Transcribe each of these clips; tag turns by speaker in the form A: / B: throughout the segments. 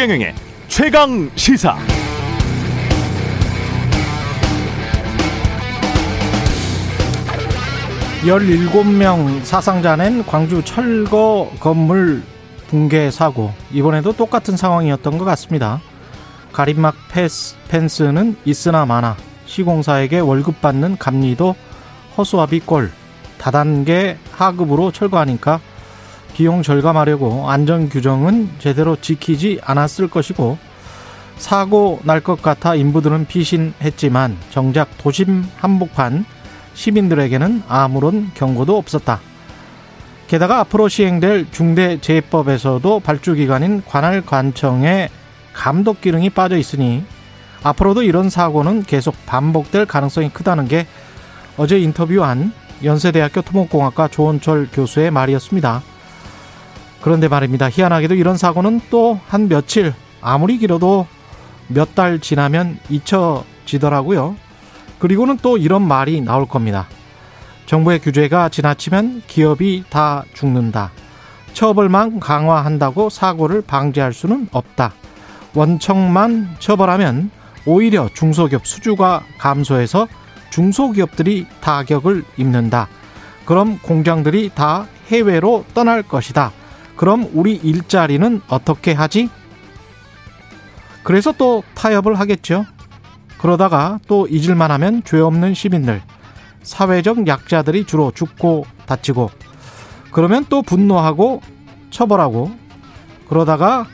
A: 최경영의 최강 시사.
B: 열일곱 명 사상자 낸 광주 철거 건물 붕괴 사고. 이번에도 똑같은 상황이었던 것 같습니다. 가림막 패스, 펜스는 있으나 마나 시공사에게 월급 받는 감리도 허수아비 꼴 다단계 하급으로 철거하니까 비용 절감하려고 안전 규정은 제대로 지키지 않았을 것이고 사고 날 것 같아 인부들은 피신했지만 정작 도심 한복판 시민들에게는 아무런 경고도 없었다. 게다가 앞으로 시행될 중대재해법에서도 발주기관인 관할관청의 감독 기능이 빠져 있으니 앞으로도 이런 사고는 계속 반복될 가능성이 크다는 게 어제 인터뷰한 연세대학교 토목공학과 조원철 교수의 말이었습니다. 그런데 말입니다. 희한하게도 이런 사고는 또 한 며칠 아무리 길어도 몇 달 지나면 잊혀지더라고요. 그리고는 또 이런 말이 나올 겁니다. 정부의 규제가 지나치면 기업이 다 죽는다. 처벌만 강화한다고 사고를 방지할 수는 없다. 원청만 처벌하면 오히려 중소기업 수주가 감소해서 중소기업들이 타격을 입는다. 그럼 공장들이 다 해외로 떠날 것이다. 그럼 우리 일자리는 어떻게 하지? 그래서 또 타협을 하겠죠. 그러다가 또 잊을만 하면 죄 없는 시민들, 사회적 약자들이 주로 죽고 다치고, 그러면 또 분노하고 처벌하고, 그러다가,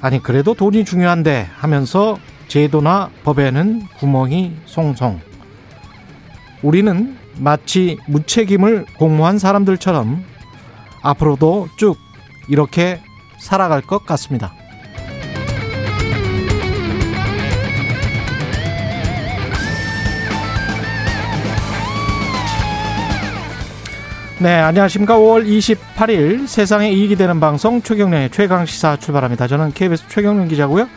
B: 아니, 그래도 돈이 중요한데 하면서 제도나 법에는 구멍이 송송. 우리는 마치 무책임을 공모한 사람들처럼 앞으로도 쭉 이렇게 살아갈 것 같습니다. 네, 안녕하십니까. 5월 28일 세상에 이익이 되는 방송 최경령의 최강 시사 출발합니다. 저는 KBS 최경령 기자고요.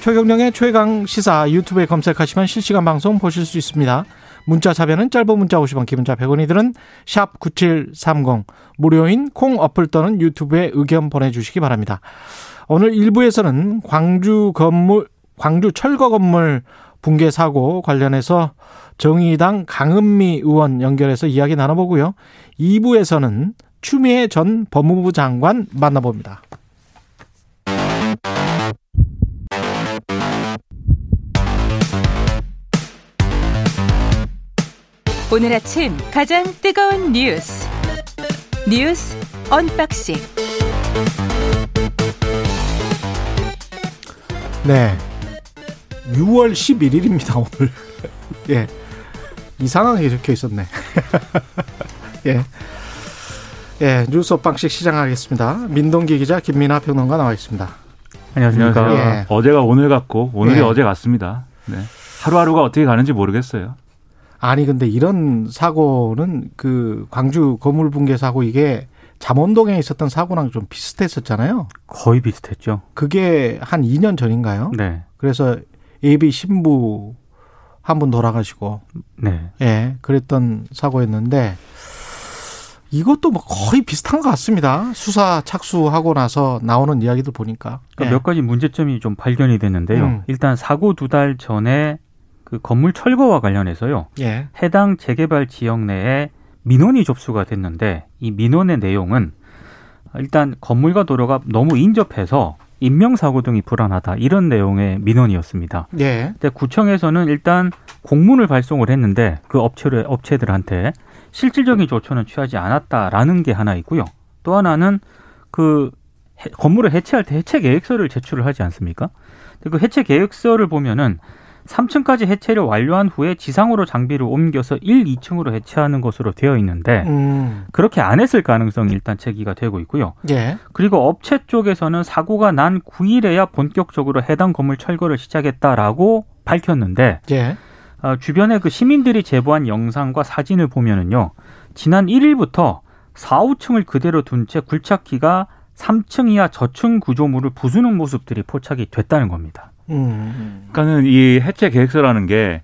B: 최경령의 최강 시사 유튜브에 검색하시면 실시간 방송 보실 수 있습니다. 문자 사변은 짧은 문자 50원, 기본자 100원이들은 샵9730 무료인 콩 어플 또는 유튜브에 의견 보내주시기 바랍니다. 오늘 1부에서는 광주 건물 광주 철거 건물 붕괴 사고 관련해서 정의당 강은미 의원 연결해서 이야기 나눠보고요. 2부에서는 추미애 전 법무부 장관 만나봅니다.
C: 오늘 아침 가장 뜨거운 뉴스 뉴스 언박싱
B: 네. 6월 11일입니다, 오늘. 예. 이상하게 적혀 있었네. 예. 예, 뉴스 언박싱 시작하겠습니다. 민동기 기자, 김민아 평론가 나와 있습니다.
D: 안녕하십니까. 예. 어제가 오늘 같고, 오늘이 예. 어제 같습니다. 네. 하루하루가 어떻게 가는지 모르겠어요.
B: 아니 근데 이런 사고는 그 광주 건물 붕괴 사고 이게 잠원동에 있었던 사고랑 좀 비슷했었잖아요.
D: 거의 비슷했죠.
B: 그게 한 2년 전인가요?
D: 네.
B: 그래서 예비 신부 한 분 돌아가시고
D: 네.
B: 예, 그랬던 사고였는데 이것도 뭐 거의 비슷한 것 같습니다. 수사 착수하고 나서 나오는 이야기도 보니까.
D: 그러니까 예. 몇 가지 문제점이 좀 발견이 됐는데요. 음. 일단 사고 두 달 전에 그 건물 철거와 관련해서요.
B: 예.
D: 해당 재개발 지역 내에 민원이 접수가 됐는데 이 민원의 내용은 일단 건물과 도로가 너무 인접해서 인명사고 등이 불안하다 이런 내용의 민원이었습니다.
B: 예.
D: 근데 구청에서는 일단 공문을 발송을 했는데 그 업체를 업체들한테 실질적인 조처는 취하지 않았다라는 게 하나 있고요. 또 하나는 그 건물을 해체할 때 해체 계획서를 제출을 하지 않습니까? 그 해체 계획서를 보면은 3층까지 해체를 완료한 후에 지상으로 장비를 옮겨서 1, 2층으로 해체하는 것으로 되어 있는데
B: 음.
D: 그렇게 안 했을 가능성이 일단 제기가 되고 있고요.
B: 예.
D: 그리고 업체 쪽에서는 사고가 난 9일에야 본격적으로 해당 건물 철거를 시작했다라고 밝혔는데
B: 예.
D: 어, 주변에 그 시민들이 제보한 영상과 사진을 보면은요. 지난 1일부터 4, 5층을 그대로 둔 채 굴착기가 3층 이하 저층 구조물을 부수는 모습들이 포착이 됐다는 겁니다.
B: 음.
E: 그러니까는 이 해체 계획서라는 게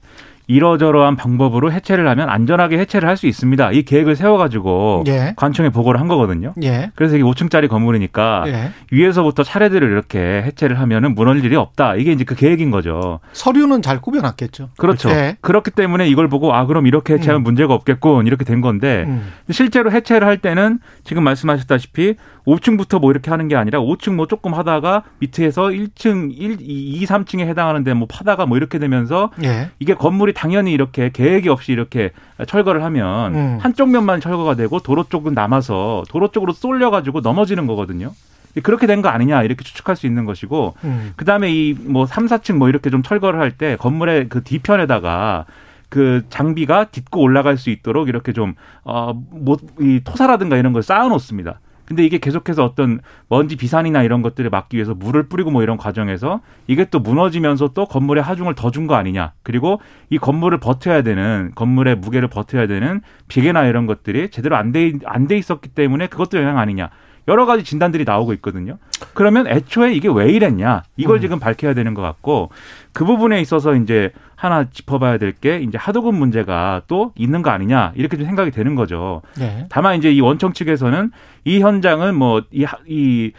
E: 이러저러한 방법으로 해체를 하면 안전하게 해체를 할 수 있습니다. 이 계획을 세워가지고
B: 예.
E: 관청에 보고를 한 거거든요.
B: 예.
E: 그래서 이게 5층짜리 건물이니까
B: 예.
E: 위에서부터 차례대로 이렇게 해체를 하면은 무너질 일이 없다. 이게 이제 그 계획인 거죠.
B: 서류는 잘 꾸며놨겠죠.
E: 그렇죠.
B: 예.
E: 그렇기 때문에 이걸 보고 아 그럼 이렇게 해체하면
B: 음.
E: 문제가 없겠군 이렇게 된 건데
B: 음.
E: 실제로 해체를 할 때는 지금 말씀하셨다시피 5층부터 뭐 이렇게 하는 게 아니라 5층 뭐 조금 하다가 밑에서 1층 1, 2, 3층에 해당하는데 뭐 파다가 뭐 이렇게 되면서
B: 예.
E: 이게 건물이 당연히 이렇게 계획이 없이 이렇게 철거를 하면
B: 음.
E: 한쪽 면만 철거가 되고 도로 쪽은 남아서 도로 쪽으로 쏠려 가지고 넘어지는 거거든요. 그렇게 된 거 아니냐 이렇게 추측할 수 있는 것이고
B: 음.
E: 그다음에 이 뭐 3, 4층 뭐 이렇게 좀 철거를 할 때 건물의 그 뒤편에다가 그 장비가 딛고 올라갈 수 있도록 이렇게 좀어뭐이 토사라든가 이런 걸 쌓아 놓습니다. 근데 이게 계속해서 어떤 먼지 비산이나 이런 것들을 막기 위해서 물을 뿌리고 뭐 이런 과정에서 이게 또 무너지면서 또 건물의 하중을 더 준 거 아니냐. 그리고 이 건물을 버텨야 되는 건물의 무게를 버텨야 되는 비계나 이런 것들이 제대로 안 돼 안 돼 있었기 때문에 그것도 영향 아니냐. 여러 가지 진단들이 나오고 있거든요. 그러면 애초에 이게 왜 이랬냐 이걸
B: 음.
E: 지금 밝혀야 되는 것 같고 그 부분에 있어서 이제 하나 짚어봐야 될 게 이제 하도급 문제가 또 있는 거 아니냐 이렇게 좀 생각이 되는 거죠.
B: 예.
E: 다만 이제 이 원청 측에서는 이 현장은 뭐이 이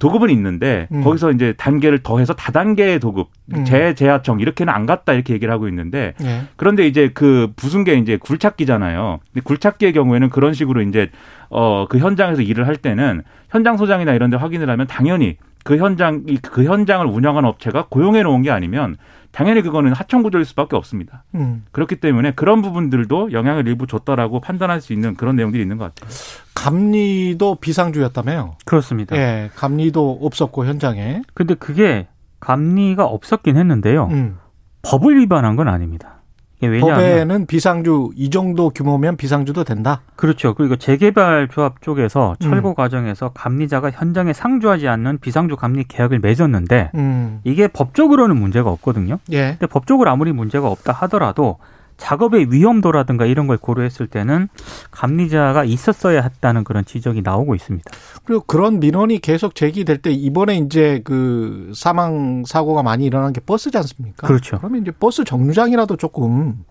E: 도급은 있는데
B: 음.
E: 거기서 이제 단계를 더해서 다단계의 도급
B: 음.
E: 재재하청 이렇게는 안 갔다 이렇게 얘기를 하고 있는데
B: 예.
E: 그런데 이제 그 부순 게 이제 굴착기잖아요. 근데 굴착기의 경우에는 그런 식으로 이제 어 그 현장에서 일을 할 때는 현장 소장이나 이런 데 확인을 하면 당연히 그 현장 이- 그 현장을 운영하는 업체가 고용해 놓은 게 아니면 당연히 그거는 하청 구조일 수밖에 없습니다.
B: 음.
E: 그렇기 때문에 그런 부분들도 영향을 일부 줬다라고 판단할 수 있는 그런 내용들이 있는 것 같아요.
B: 감리도 비상주였다며요.
D: 그렇습니다.
B: 예. 감리도 없었고 현장에.
D: 근데 그게 감리가 없었긴 했는데요.
B: 음.
D: 법을 위반한 건 아닙니다. 왜냐하면
B: 법에는 비상주 이 정도 규모면 비상주도 된다.
D: 그렇죠. 그리고 재개발 조합 쪽에서
B: 음.
D: 철거 과정에서 감리자가 현장에 상주하지 않는 비상주 감리 계약을 맺었는데
B: 음.
D: 이게 법적으로는 문제가 없거든요.
B: 예.
D: 근데 법적으로 아무리 문제가 없다 하더라도 작업의 위험도라든가 이런 걸 고려했을 때는 감리자가 있었어야 했다는 그런 지적이 나오고 있습니다.
B: 그리고 그런 민원이 계속 제기될 때 이번에 이제 그 사망 사고가 많이 일어난 게 버스지 않습니까?
D: 그렇죠.
B: 그러면 이제 버스 정류장이라도 조금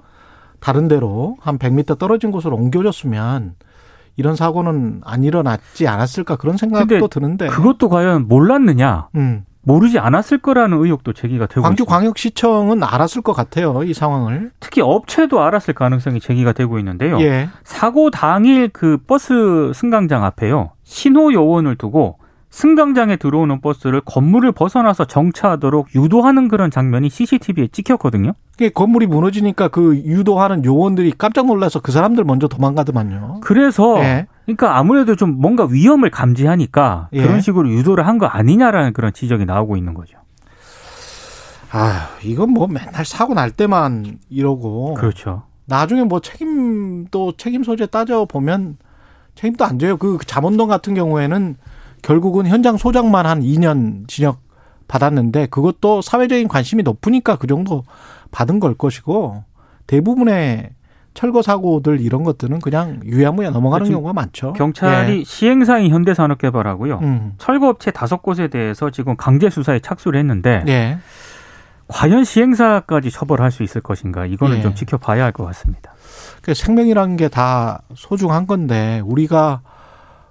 B: 다른 데로 한 100m 떨어진 곳으로 옮겨졌으면 이런 사고는 안 일어났지 않았을까 그런 생각도 드는데.
D: 그것도 과연 몰랐느냐?
B: 음.
D: 모르지 않았을 거라는 의혹도 제기가 되고
B: 광주
D: 있습니다.
B: 광역시청은 알았을 것 같아요. 이 상황을.
D: 특히 업체도 알았을 가능성이 제기가 되고 있는데요.
B: 예.
D: 사고 당일 그 버스 승강장 앞에요. 신호 요원을 두고 승강장에 들어오는 버스를 건물을 벗어나서 정차하도록 유도하는 그런 장면이 CCTV에 찍혔거든요.
B: 이게 건물이 무너지니까 그 유도하는 요원들이 깜짝 놀라서 그 사람들 먼저 도망가더만요.
D: 그래서
B: 예.
D: 그러니까 아무래도 좀 뭔가 위험을 감지하니까
B: 예.
D: 그런 식으로 유도를 한 거 아니냐라는 그런 지적이 나오고 있는 거죠.
B: 아, 이건 뭐 맨날 사고 날 때만 이러고
D: 그렇죠.
B: 나중에 뭐 책임도 책임 소재 따져 보면 책임도 안 져요. 그 잠원동 같은 경우에는 결국은 현장 소장만 한 2년 징역 받았는데 그것도 사회적인 관심이 높으니까 그 정도 받은 걸 것이고 대부분의 철거 사고들 이런 것들은 그냥 유야무야 넘어가는
D: 지금
B: 경우가 많죠.
D: 경찰이 시행사인
B: 예.
D: 현대산업개발하고요.
B: 음.
D: 철거업체 다섯 곳에 대해서 지금 강제 수사에 착수를 했는데
B: 예.
D: 과연 시행사까지 처벌할 수 있을 것인가 이거는
B: 예.
D: 좀 지켜봐야 할 것 같습니다.
B: 그 생명이라는 게 다 소중한 건데 우리가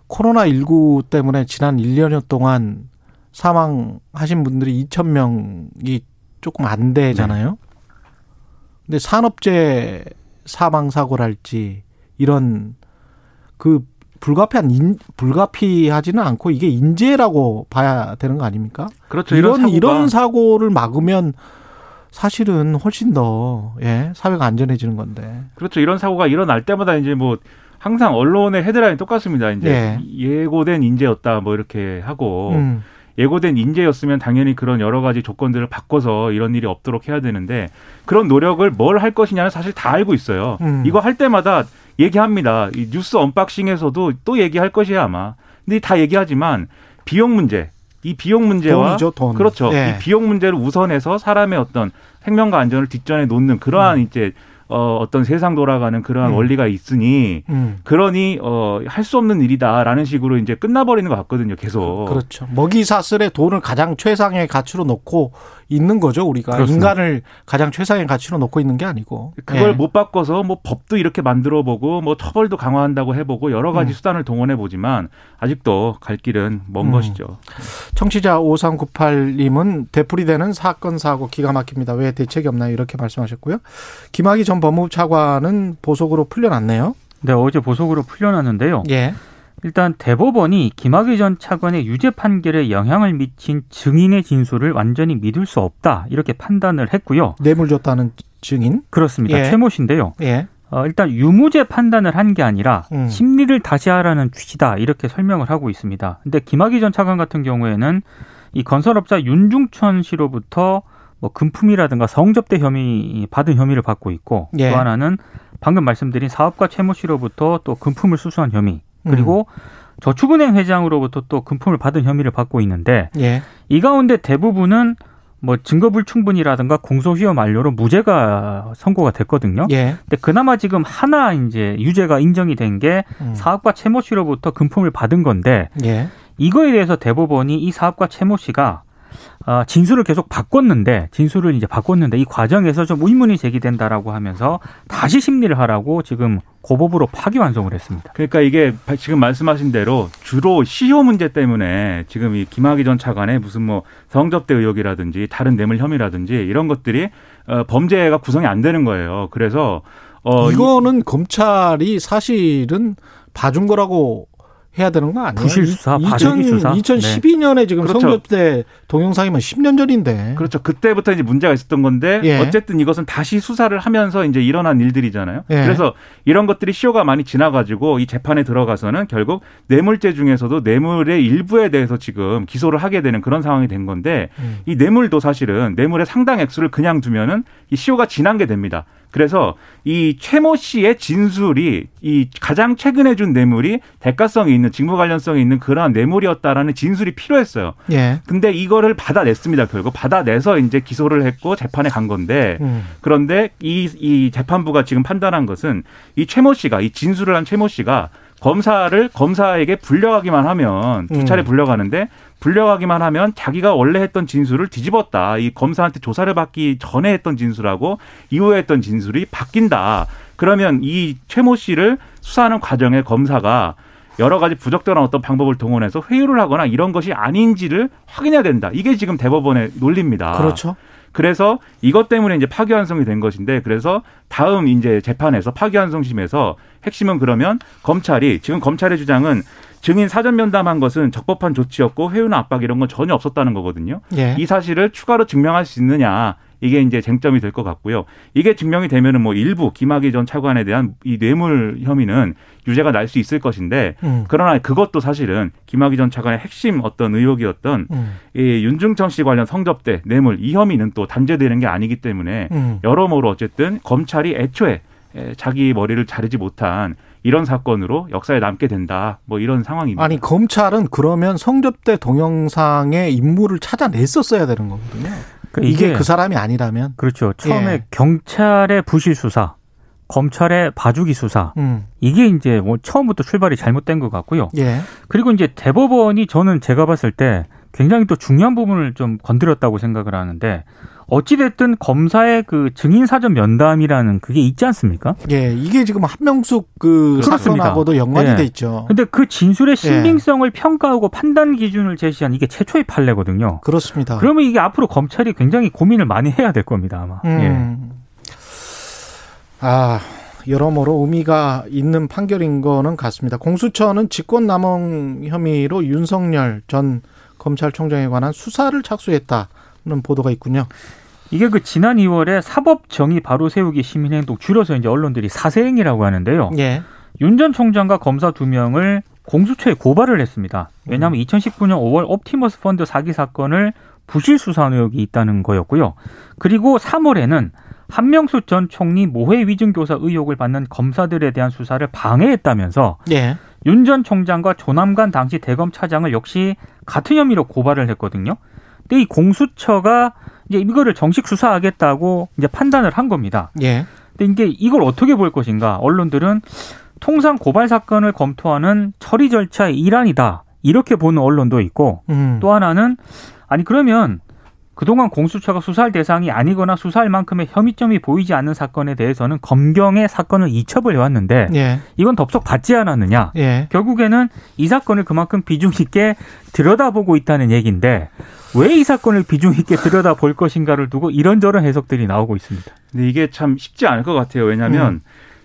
B: 코로나 19 때문에 지난 1년여 동안 사망하신 분들이 2천 명이 조금 안 되잖아요. 근데 산업재 사망 사고랄지 이런 그 불가피한 인, 불가피하지는 않고 이게 인재라고 봐야 되는 거 아닙니까?
E: 그렇죠.
B: 이런
E: 이런,
B: 이런,
E: 사고가
B: 사고를 막으면 사실은 훨씬 더 예, 사회가 안전해지는 건데.
E: 그렇죠. 이런 사고가 일어날 때마다 이제 뭐 항상 언론의 헤드라인 똑같습니다. 이제 예 고된 인재였다 뭐 이렇게 하고
B: 음.
E: 예고된 인재였으면 당연히 그런 여러 가지 조건들을 바꿔서 이런 일이 없도록 해야 되는데 그런 노력을 뭘 할 것이냐는 사실 다 알고 있어요.
B: 음.
E: 이거 할 때마다 얘기합니다. 이 뉴스 언박싱에서도 또 얘기할 것이야 아마. 근데 다 얘기하지만 비용 문제, 이 비용 문제와
B: 돈이죠, 돈.
E: 그렇죠.
B: 예.
E: 이 비용 문제를 우선해서 사람의 어떤 생명과 안전을 뒷전에 놓는 그러한 이제 어, 어떤 세상 돌아가는 그러한
B: 음.
E: 원리가 있으니
B: 음.
E: 그러니 어, 할 수 없는 일이다라는 식으로 이제 끝나버리는 것 같거든요. 계속.
B: 그렇죠. 먹이 사슬에 돈을 가장 최상의 가치로 놓고 있는 거죠, 우리가.
D: 그렇습니다.
B: 인간을 가장 최상의 가치로 놓고 있는 게 아니고.
E: 그걸
B: 예.
E: 못 바꿔서 뭐 법도 이렇게 만들어 보고 뭐 처벌도 강화한다고 해보고 여러 가지
B: 음.
E: 수단을 동원해 보지만 아직도 갈 길은 먼
B: 음.
E: 것이죠.
B: 청취자 5398님은 되풀이되는 사건 사고 기가 막힙니다. 왜 대책이 없나요? 이렇게 말씀하셨고요. 김학의 전 법무부 차관은 보석으로 풀려났네요.
D: 네, 어제 보석으로 풀려났는데요.
B: 예.
D: 일단 대법원이 김학의 전 차관의 유죄 판결에 영향을 미친 증인의 진술을 완전히 믿을 수 없다 이렇게 판단을 했고요.
B: 뇌물 줬다는 증인.
D: 그렇습니다.
B: 예.
D: 최모 씨인데요.
B: 예.
D: 어, 일단 유무죄 판단을 한 게 아니라
B: 음.
D: 심리를 다시 하라는 취지다 이렇게 설명을 하고 있습니다. 근데 김학의 전 차관 같은 경우에는 이 건설업자 윤중천 씨로부터 뭐 금품이라든가 성접대 혐의 받은 혐의를 받고 있고
B: 예.
D: 또 하나는 방금 말씀드린 사업가 최모 씨로부터 또 금품을 수수한 혐의 그리고
B: 음.
D: 저축은행 회장으로부터 또 금품을 받은 혐의를 받고 있는데
B: 예.
D: 이 가운데 대부분은 뭐 증거 불충분이라든가 공소시효 만료로 무죄가 선고가 됐거든요.
B: 예.
D: 근데 그나마 지금 하나 이제 유죄가 인정이 된게
B: 음.
D: 사업가 최모 씨로부터 금품을 받은 건데
B: 예.
D: 이거에 대해서 대법원이 이 사업가 최모 씨가 아, 진술을 계속 바꿨는데 진술을 이제 바꿨는데 이 과정에서 좀 의문이 제기된다라고 하면서 다시 심리를 하라고 지금 고법으로 파기환송을 했습니다.
E: 그러니까 이게 바- 지금 말씀하신 대로 주로 시효 문제 때문에 지금 이 김학의 전 차관의 무슨 뭐 성접대 의혹이라든지 다른 뇌물 혐의라든지 이런 것들이 어, 범죄가 구성이 안 되는 거예요. 그래서 어, 이-
B: 이거는 검찰이 사실은 봐준 거라고 해야 되는 거 아니에요?
D: 부실 수사, 봐주기 수사.
B: 2012년에 지금
E: 그렇죠.
B: 성접대 동영상이면 10년 전인데.
E: 그렇죠. 그때부터 이제 문제가 있었던 건데
B: 예.
E: 어쨌든 이것은 다시 수사를 하면서 이제 일어난 일들이잖아요.
B: 예.
E: 그래서 이런 것들이 시효가 많이 지나가지고 이 재판에 들어가서는 결국 뇌물죄 중에서도 뇌물의 일부에 대해서 지금 기소를 하게 되는 그런 상황이 된 건데
B: 음.
E: 이 뇌물도 사실은 뇌물의 상당 액수를 그냥 두면은 이 시효가 지난 게 됩니다. 그래서 이 최모 씨의 진술이 이 가장 최근에 준 뇌물이 대가성이 있는 직무 관련성이 있는 그러한 뇌물이었다라는 진술이 필요했어요.
B: 예.
E: 근데 이거를 받아냈습니다. 결국 받아내서 이제 기소를 했고 재판에 간 건데
B: 음.
E: 그런데 이, 이 재판부가 지금 판단한 것은 이 최모 씨가 이 진술을 한 최모 씨가 검사를 검사에게 불려가기만 하면 두 차례
B: 음.
E: 불려가는데 불려가기만 하면 자기가 원래 했던 진술을 뒤집었다. 이 검사한테 조사를 받기 전에 했던 진술하고 이후에 했던 진술이 바뀐다. 그러면 이 최모 씨를 수사하는 과정에 검사가 여러 가지 부적절한 어떤 방법을 동원해서 회유를 하거나 이런 것이 아닌지를 확인해야 된다. 이게 지금 대법원의 논리입니다.
B: 그렇죠.
E: 그래서 이것 때문에 이제 파기환송이 된 것인데 그래서 다음 이제 재판에서 파기환송심에서 핵심은 그러면 검찰이 지금 검찰의 주장은 증인 사전 면담한 것은 적법한 조치였고 회유나 압박 이런 건 전혀 없었다는 거거든요.
B: 예.
E: 이 사실을 추가로 증명할 수 있느냐 이게 이제 쟁점이 될 것 같고요. 이게 증명이 되면은 뭐 일부 김학의 전 차관에 대한 이 뇌물 혐의는 유죄가 날 수 있을 것인데
B: 음.
E: 그러나 그것도 사실은 김학의 전 차관의 핵심 어떤 의혹이었던
B: 음.
E: 이 윤중천 씨 관련 성접대 뇌물 이 혐의는 또 단죄되는 게 아니기 때문에
B: 음.
E: 여러모로 어쨌든 검찰이 애초에 에, 자기 머리를 자르지 못한 이런 사건으로 역사에 남게 된다. 뭐 이런 상황입니다.
B: 아니 검찰은 그러면 성접대 동영상의 인물을 찾아냈었어야 되는 거거든요.
D: 그러니까
B: 이게, 그 사람이 아니라면.
D: 그렇죠. 처음에
B: 예.
D: 경찰의 부실 수사, 검찰의 봐주기 수사
B: 음.
D: 이게 이제 뭐 처음부터 출발이 잘못된 것 같고요.
B: 예.
D: 그리고 이제 대법원이 저는 제가 봤을 때 굉장히 또 중요한 부분을 좀 건드렸다고 생각을 하는데 어찌됐든 검사의 그 증인 사전 면담이라는 그게 있지 않습니까?
B: 예. 이게 지금 한명숙 그
D: 그렇습니다.
B: 사건하고도 연관이
D: 예.
B: 돼 있죠.
D: 근데 그 진술의
B: 예.
D: 신빙성을 평가하고 판단 기준을 제시한 이게 최초의 판례거든요.
B: 그렇습니다.
D: 그러면 이게 앞으로 검찰이 굉장히 고민을 많이 해야 될 겁니다, 아마. 예.
B: 음. 아, 여러모로 의미가 있는 판결인 거는 같습니다. 공수처는 직권남용 혐의로 윤석열 전 검찰총장에 관한 수사를 착수했다 는 보도가 있군요.
D: 이게 그 지난 2월에 사법 정의 바로 세우기 시민행동 줄여서 이제 언론들이 사세행이라고 하는데요.
B: 예.
D: 윤전 총장과 검사 두 명을 공수처에 고발을 했습니다. 왜냐하면 2019년 5월 옵티머스 펀드 사기 사건을 부실 수사 의혹이 있다는 거였고요. 그리고 3월에는 한명수 전 총리 모해 위증 교사 의혹을 받는 검사들에 대한 수사를 방해했다면서
B: 예.
D: 윤전 총장과 조남관 당시 대검 차장을 역시 같은 혐의로 고발을 했거든요. 근데 이 공수처가 이제 이거를 정식 수사하겠다고 이제 판단을 한 겁니다.
B: 예.
D: 근데 이게 이걸 어떻게 볼 것인가? 언론들은 통상 고발 사건을 검토하는 처리 절차의 일환이다. 이렇게 보는 언론도 있고
B: 음.
D: 또 하나는 아니 그러면 그동안 공수처가 수사할 대상이 아니거나 수사할 만큼의 혐의점이 보이지 않는 사건에 대해서는 검경의 사건을 이첩을 해왔는데
B: 예.
D: 이건 덥석 받지 않았느냐.
B: 예.
D: 결국에는 이 사건을 그만큼 비중 있게 들여다보고 있다는 얘기인데 왜 이 사건을 비중 있게 들여다볼 것인가를 두고 이런저런 해석들이 나오고 있습니다.
E: 근데 이게 참 쉽지 않을 것 같아요. 왜냐하면
B: 음.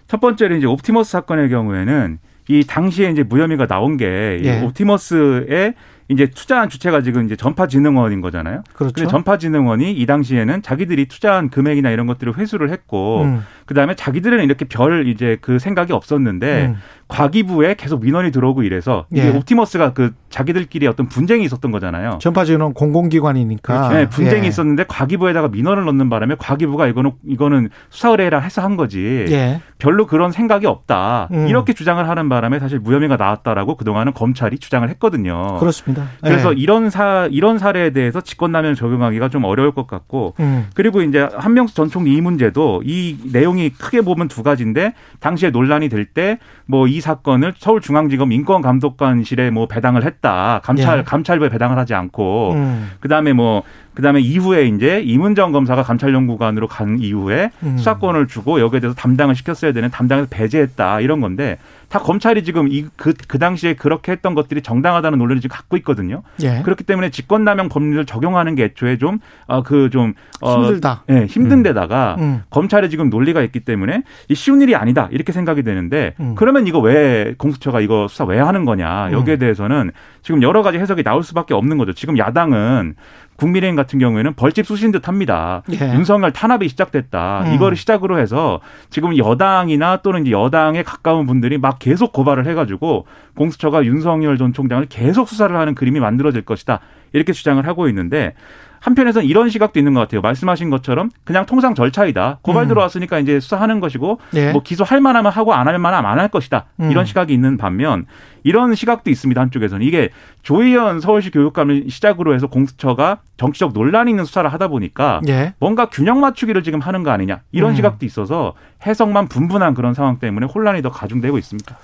E: 첫 번째로 이제 옵티머스 사건의 경우에는 이 당시에 이제 무혐의가 나온 게이
B: 예.
E: 옵티머스의 이제 투자한 주체가 지금 이제 전파진흥원인 거잖아요.
B: 그렇죠.
E: 근데 전파진흥원이 이 당시에는 자기들이 투자한 금액이나 이런 것들을 회수를 했고
B: 음.
E: 그다음에 자기들은 이렇게 별 이제 그 생각이 없었는데
B: 음.
E: 과기부에 계속 민원이 들어오고 이래서 이게
B: 예.
E: 옵티머스가 그 자기들끼리 어떤 분쟁이 있었던 거잖아요.
B: 전파진은 공공기관이니까.
E: 네, 분쟁이
B: 예.
E: 있었는데 과기부에다가 민원을 넣는 바람에 과기부가 이거는 이거는 수사 의뢰라 해서 한 거지.
B: 예.
E: 별로 그런 생각이 없다.
B: 음.
E: 이렇게 주장을 하는 바람에 사실 무혐의가 나왔다라고 그동안은 검찰이 주장을 했거든요.
B: 그렇습니다.
E: 그래서
B: 예.
E: 이런 사 이런 사례에 대해서 직권남용 적용하기가 좀 어려울 것 같고
B: 음.
E: 그리고 이제 한명수 전 총리 이 문제도 이 내용이 크게 보면 두 가지인데 당시에 논란이 될 때 뭐 이 사건을 서울중앙지검 인권감독관실에 뭐 배당을 했다 감찰
B: 예.
E: 감찰부에 배당을 하지 않고
B: 음.
E: 그다음에 뭐 그다음에 이후에 이제 이문정 검사가 감찰연구관으로 간 이후에
B: 음.
E: 수사권을 주고 여기에 대해서 담당을 시켰어야 되는 담당에서 배제했다 이런 건데 다 검찰이 지금 이그그 당시에 그렇게 했던 것들이 정당하다는 논리를 지금 갖고 있거든요.
B: 예.
E: 그렇기 때문에 직권남용 법률을 적용하는 게 애초에 좀어그 좀 어,
B: 힘들다.
E: 예, 힘든 데다가
B: 음.
E: 검찰에 지금 논리가 있기 때문에 이 쉬운 일이 아니다 이렇게 생각이 되는데
B: 음.
E: 그러면 이거 왜 공수처가 이거 수사 왜 하는 거냐 여기에
B: 음.
E: 대해서는 지금 여러 가지 해석이 나올 수밖에 없는 거죠. 지금 야당은 국민의힘 같은 경우에는 벌집 쑤신 듯 합니다.
B: 예.
E: 윤석열 탄압이 시작됐다.
B: 음.
E: 이거를 시작으로 해서 지금 여당이나 또는 여당에 가까운 분들이 막 계속 고발을 해가지고 공수처가 윤석열 전 총장을 계속 수사를 하는 그림이 만들어질 것이다. 이렇게 주장을 하고 있는데 한편에서는 이런 시각도 있는 것 같아요. 말씀하신 것처럼 그냥 통상 절차이다. 고발
B: 음.
E: 들어왔으니까 이제 수사하는 것이고
B: 예.
E: 뭐 기소할 만하면 하고 안 할 만하면 안 할 것이다.
B: 음.
E: 이런 시각이 있는 반면 이런 시각도 있습니다. 한쪽에서는 이게 조희연 서울시 교육감을 시작으로 해서 공수처가 정치적 논란이 있는 수사를 하다 보니까
B: 예.
E: 뭔가 균형 맞추기를 지금 하는 거 아니냐 이런
B: 음.
E: 시각도 있어서 해석만 분분한 그런 상황 때문에 혼란이 더 가중되고 있습니다.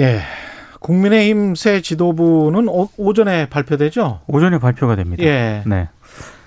B: 예. 국민의힘 새 지도부는 오, 오전에 발표되죠?
D: 오전에 발표가 됩니다.
B: 예.
D: 네.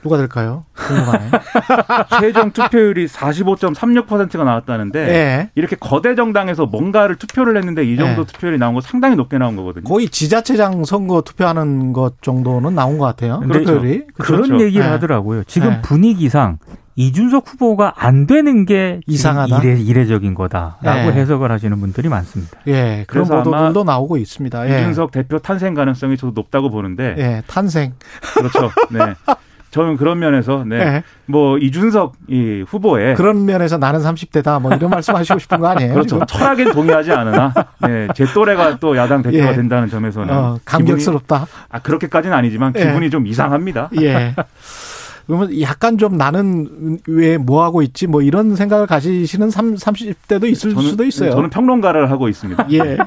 B: 누가 될까요? 궁금하네.
E: 최종 투표율이 45.36%가 나왔다는데
B: 예.
E: 이렇게 거대 정당에서 뭔가를 투표를 했는데 이 정도
B: 예.
E: 투표율이 나온 거 상당히 높게 나온 거거든요.
B: 거의 지자체장 선거 투표하는 것 정도는 나온 것 같아요.
D: 근데
B: 투표율이.
D: 그런
E: 그렇죠.
D: 얘기를
B: 네.
D: 하더라고요. 지금
B: 네.
D: 분위기상 이준석 후보가 안 되는 게
B: 이상하다?
D: 이례, 이례적인 거다라고
B: 네.
D: 해석을 하시는 분들이 많습니다.
B: 예. 그런 보도들도 나오고 있습니다. 예.
E: 이준석 대표 탄생 가능성이 저도 높다고 보는데
B: 예. 탄생.
E: 그렇죠. 네. 저는 그런 면에서 네.
B: 예.
E: 뭐 이준석 이 후보의
B: 그런 면에서 나는 30대다 뭐 이런 말씀하시고 싶은 거 아니에요?
E: 그렇죠.
B: 지금?
E: 철학엔 동의하지 않으나 네, 제 또래가 또 야당 대표가
B: 예.
E: 된다는 점에서는
B: 어, 감격스럽다.
E: 기분이, 아 그렇게까지는 아니지만
B: 예.
E: 기분이 좀 이상합니다.
B: 예. 그러면 약간 좀 나는 왜 뭐 하고 있지 뭐 이런 생각을 가지시는 3, 30 대도 있을
E: 저는,
B: 수도 있어요.
E: 저는 평론가를 하고 있습니다.
B: 예.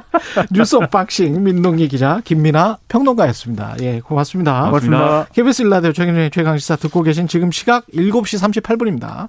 B: 뉴스 언박싱 민동기 기자 김민아 평론가였습니다. 예, 고맙습니다.
E: 고맙습니다.
B: KBS 일라디오 최경영의 최강시사 듣고 계신 지금 시각 7시 38분입니다.